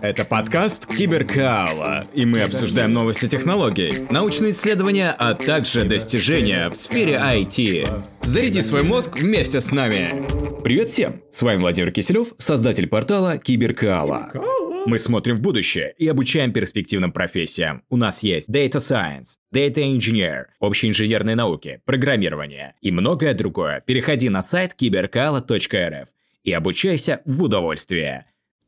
Это подкаст Киберкаала, и мы обсуждаем новости технологий, научные исследования, а также достижения в сфере IT. Заряди свой мозг вместе с нами. Привет всем! С вами Владимир Киселев, создатель портала Киберкаала. Мы смотрим в будущее и обучаем перспективным профессиям. У нас есть Data Science, Data Engineer, общие инженерные науки, программирование и многое другое. Переходи на сайт киберкала.рф и обучайся в удовольствие.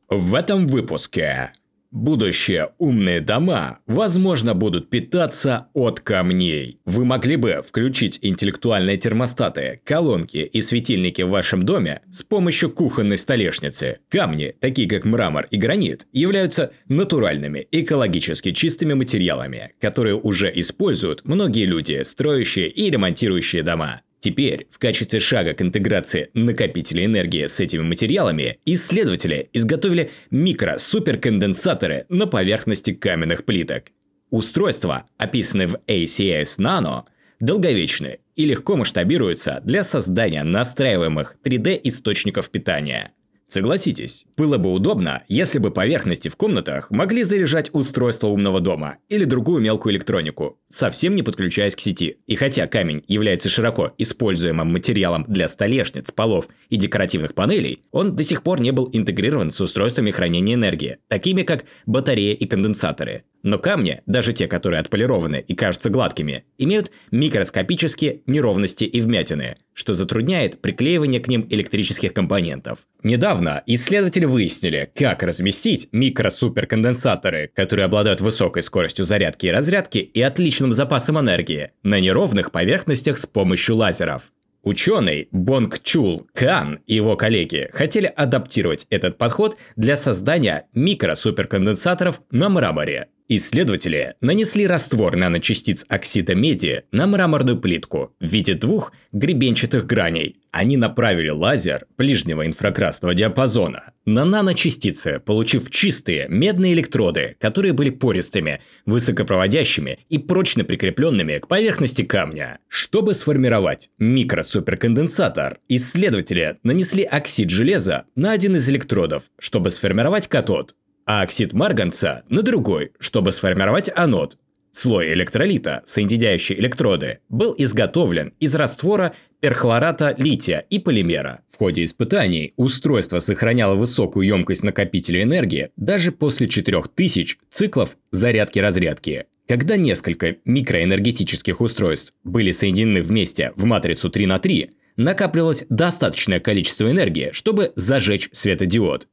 В этом выпуске Будущее умные дома, возможно, будут питаться от камней. Вы могли бы включить интеллектуальные термостаты, колонки и светильники в вашем доме с помощью кухонной столешницы. Камни, такие как мрамор и гранит, являются натуральными, экологически чистыми материалами, которые уже используют многие люди, строящие и ремонтирующие дома. Теперь, в качестве шага к интеграции накопителя энергии с этими материалами, исследователи изготовили микро-суперконденсаторы на поверхности каменных плиток. Устройства, описанные в ACS Nano, долговечны и легко масштабируются для создания настраиваемых 3D-источников питания – Согласитесь, было бы удобно, если бы поверхности в комнатах могли заряжать устройство умного дома или другую мелкую электронику, совсем не подключаясь к сети. И хотя камень является широко используемым материалом для столешниц, полов и декоративных панелей, он до сих пор не был интегрирован с устройствами хранения энергии, такими как батареи и конденсаторы. Но камни, даже те, которые отполированы и кажутся гладкими, имеют микроскопические неровности и вмятины, что затрудняет приклеивание к ним электрических компонентов. Недавно исследователи выяснили, как разместить микросуперконденсаторы, которые обладают высокой скоростью зарядки и разрядки и отличным запасом энергии, на неровных поверхностях с помощью лазеров. Ученый Бонг Чул Кан и его коллеги хотели адаптировать этот подход для создания микросуперконденсаторов на мраморе. Исследователи нанесли раствор наночастиц оксида меди на мраморную плитку в виде двух гребенчатых граней. Они направили лазер ближнего инфракрасного диапазона на наночастицы, получив чистые медные электроды, которые были пористыми, высокопроводящими и прочно прикрепленными к поверхности камня. Чтобы сформировать микросуперконденсатор, исследователи нанесли оксид железа на один из электродов, чтобы сформировать катод а оксид марганца на другой, чтобы сформировать анод. Слой электролита, соединяющий электроды, был изготовлен из раствора перхлората лития и полимера. В ходе испытаний устройство сохраняло высокую емкость накопителя энергии даже после 4000 циклов зарядки-разрядки. Когда несколько микроэнергетических устройств были соединены вместе в матрицу 3 на 3, накапливалось достаточное количество энергии, чтобы зажечь светодиод.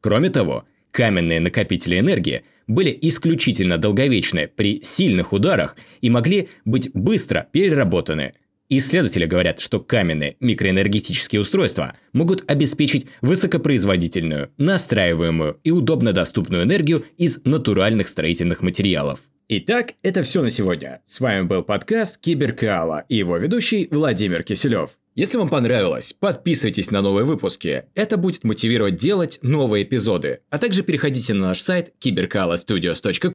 Кроме того, Каменные накопители энергии были исключительно долговечны при сильных ударах и могли быть быстро переработаны. Исследователи говорят, что каменные микроэнергетические устройства могут обеспечить высокопроизводительную, настраиваемую и удобно доступную энергию из натуральных строительных материалов. Итак, это все на сегодня. С вами был подкаст Киберкаала и его ведущий Владимир Киселев. Если вам понравилось, подписывайтесь на новые выпуски. Это будет мотивировать делать новые эпизоды. А также переходите на наш сайт cyberkalastudios.com